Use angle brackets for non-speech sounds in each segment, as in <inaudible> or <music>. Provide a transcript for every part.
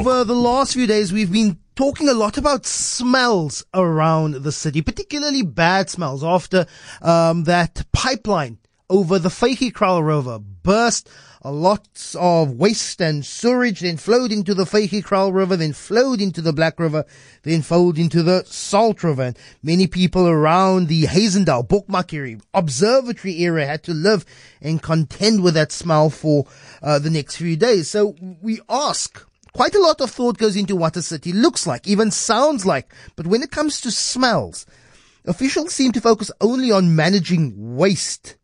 Over the last few days, we've been talking a lot about smells around the city, particularly bad smells after um, that pipeline over the Vygekraal River burst. A lot of waste and sewage then flowed into the Vygekraal River, then flowed into the Black River, then flowed into the Salt River. And many people around the Hazendal, Bokmakierie, observatory area had to live and contend with that smell for uh, the next few days. So we ask, quite a lot of thought goes into what a city looks like, even sounds like. But when it comes to smells, officials seem to focus only on managing waste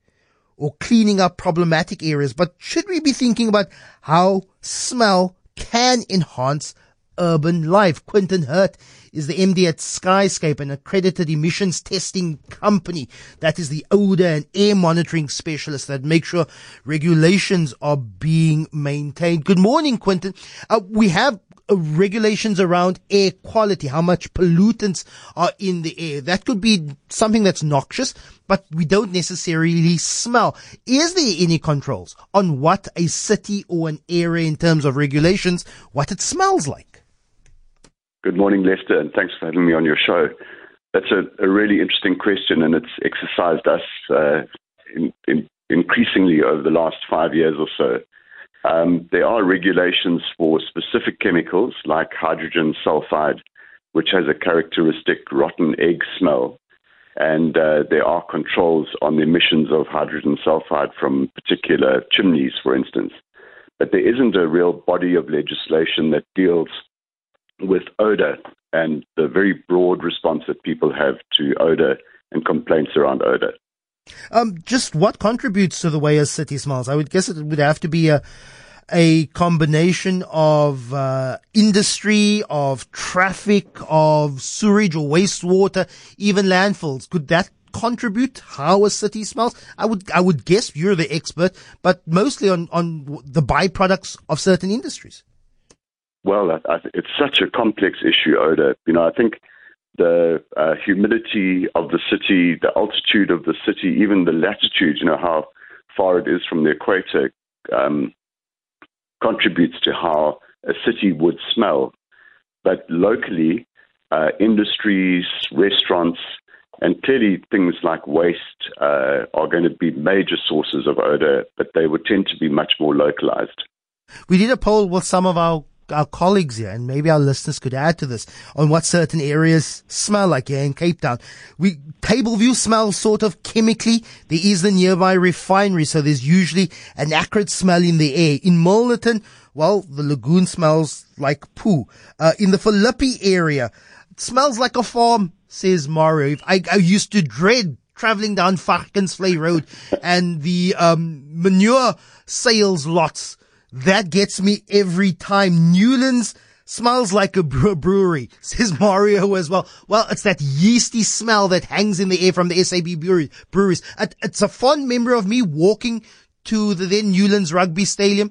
or cleaning up problematic areas, but should we be thinking about how smell can enhance urban life? Quinton Hurt is the MD at Skyscape, an accredited emissions testing company that is the odor and air monitoring specialist that make sure regulations are being maintained. Good morning, Quinton. Uh, we have uh, regulations around air quality, how much pollutants are in the air. That could be something that's noxious, but we don't necessarily smell. Is there any controls on what a city or an area in terms of regulations, what it smells like? Good morning, Lester, and thanks for having me on your show. That's a, a really interesting question, and it's exercised us uh, in, in increasingly over the last five years or so. Um, there are regulations for specific chemicals like hydrogen sulfide, which has a characteristic rotten egg smell. And uh, there are controls on the emissions of hydrogen sulfide from particular chimneys, for instance. But there isn't a real body of legislation that deals with odor and the very broad response that people have to odor and complaints around odor. Um, just what contributes to the way a city smells? I would guess it would have to be a a combination of uh, industry, of traffic, of sewage or wastewater, even landfills. Could that contribute how a city smells? I would I would guess you're the expert, but mostly on on the byproducts of certain industries. Well, I, I, it's such a complex issue, odor. You know, I think the uh, humidity of the city, the altitude of the city, even the latitude, you know, how far it is from the equator, um, contributes to how a city would smell. But locally, uh, industries, restaurants, and clearly things like waste uh, are going to be major sources of odor, but they would tend to be much more localized. We did a poll with some of our our colleagues here, and maybe our listeners could add to this on what certain areas smell like here in Cape Town. We table view smells sort of chemically. There is the nearby refinery, so there's usually an acrid smell in the air. In Milnerton, well, the lagoon smells like poo. Uh, in the Philippi area, it smells like a farm, says Mario. I, I used to dread traveling down Varkensvlei Road <laughs> and the um, manure sales lots that gets me every time. Newlands smells like a brewery, <laughs> says Mario as well. Well, it's that yeasty smell that hangs in the air from the SAB breweries. It's a fond memory of me walking to the then Newlands Rugby Stadium.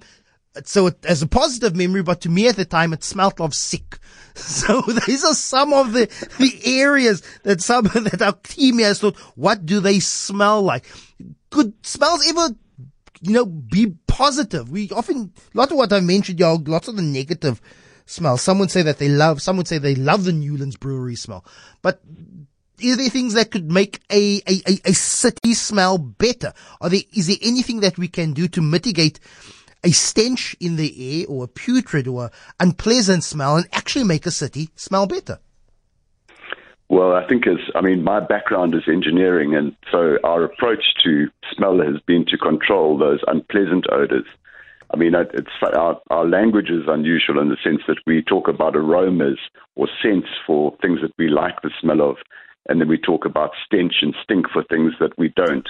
So it has a positive memory, but to me at the time it smelt of sick. <laughs> So these are some of the, the areas that some, <laughs> that our team has thought, what do they smell like? Could smells ever you know, be positive. We often, a lot of what I mentioned, y'all, lots of the negative smell. Some would say that they love, some would say they love the Newlands brewery smell. But is there things that could make a, a, a, a city smell better? Are there, is there anything that we can do to mitigate a stench in the air or a putrid or unpleasant smell and actually make a city smell better? Well, I think as I mean, my background is engineering, and so our approach to smell has been to control those unpleasant odors. I mean, it's our, our language is unusual in the sense that we talk about aromas or scents for things that we like the smell of, and then we talk about stench and stink for things that we don't.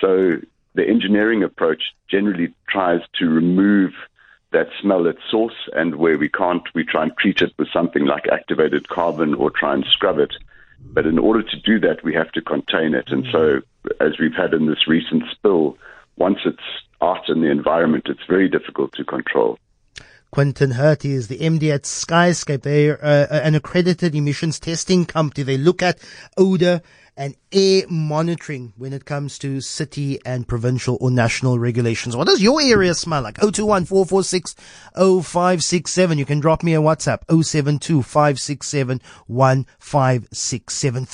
So the engineering approach generally tries to remove that smell at source, and where we can't, we try and treat it with something like activated carbon or try and scrub it. But in order to do that, we have to contain it. And so, as we've had in this recent spill, once it's out in the environment, it's very difficult to control. Quentin Hurt is the MD at Skyscape. They're uh, an accredited emissions testing company. They look at odor and air monitoring when it comes to city and provincial or national regulations. What does your area smell like? 021 446 0567. You can drop me a WhatsApp 072 567 1567.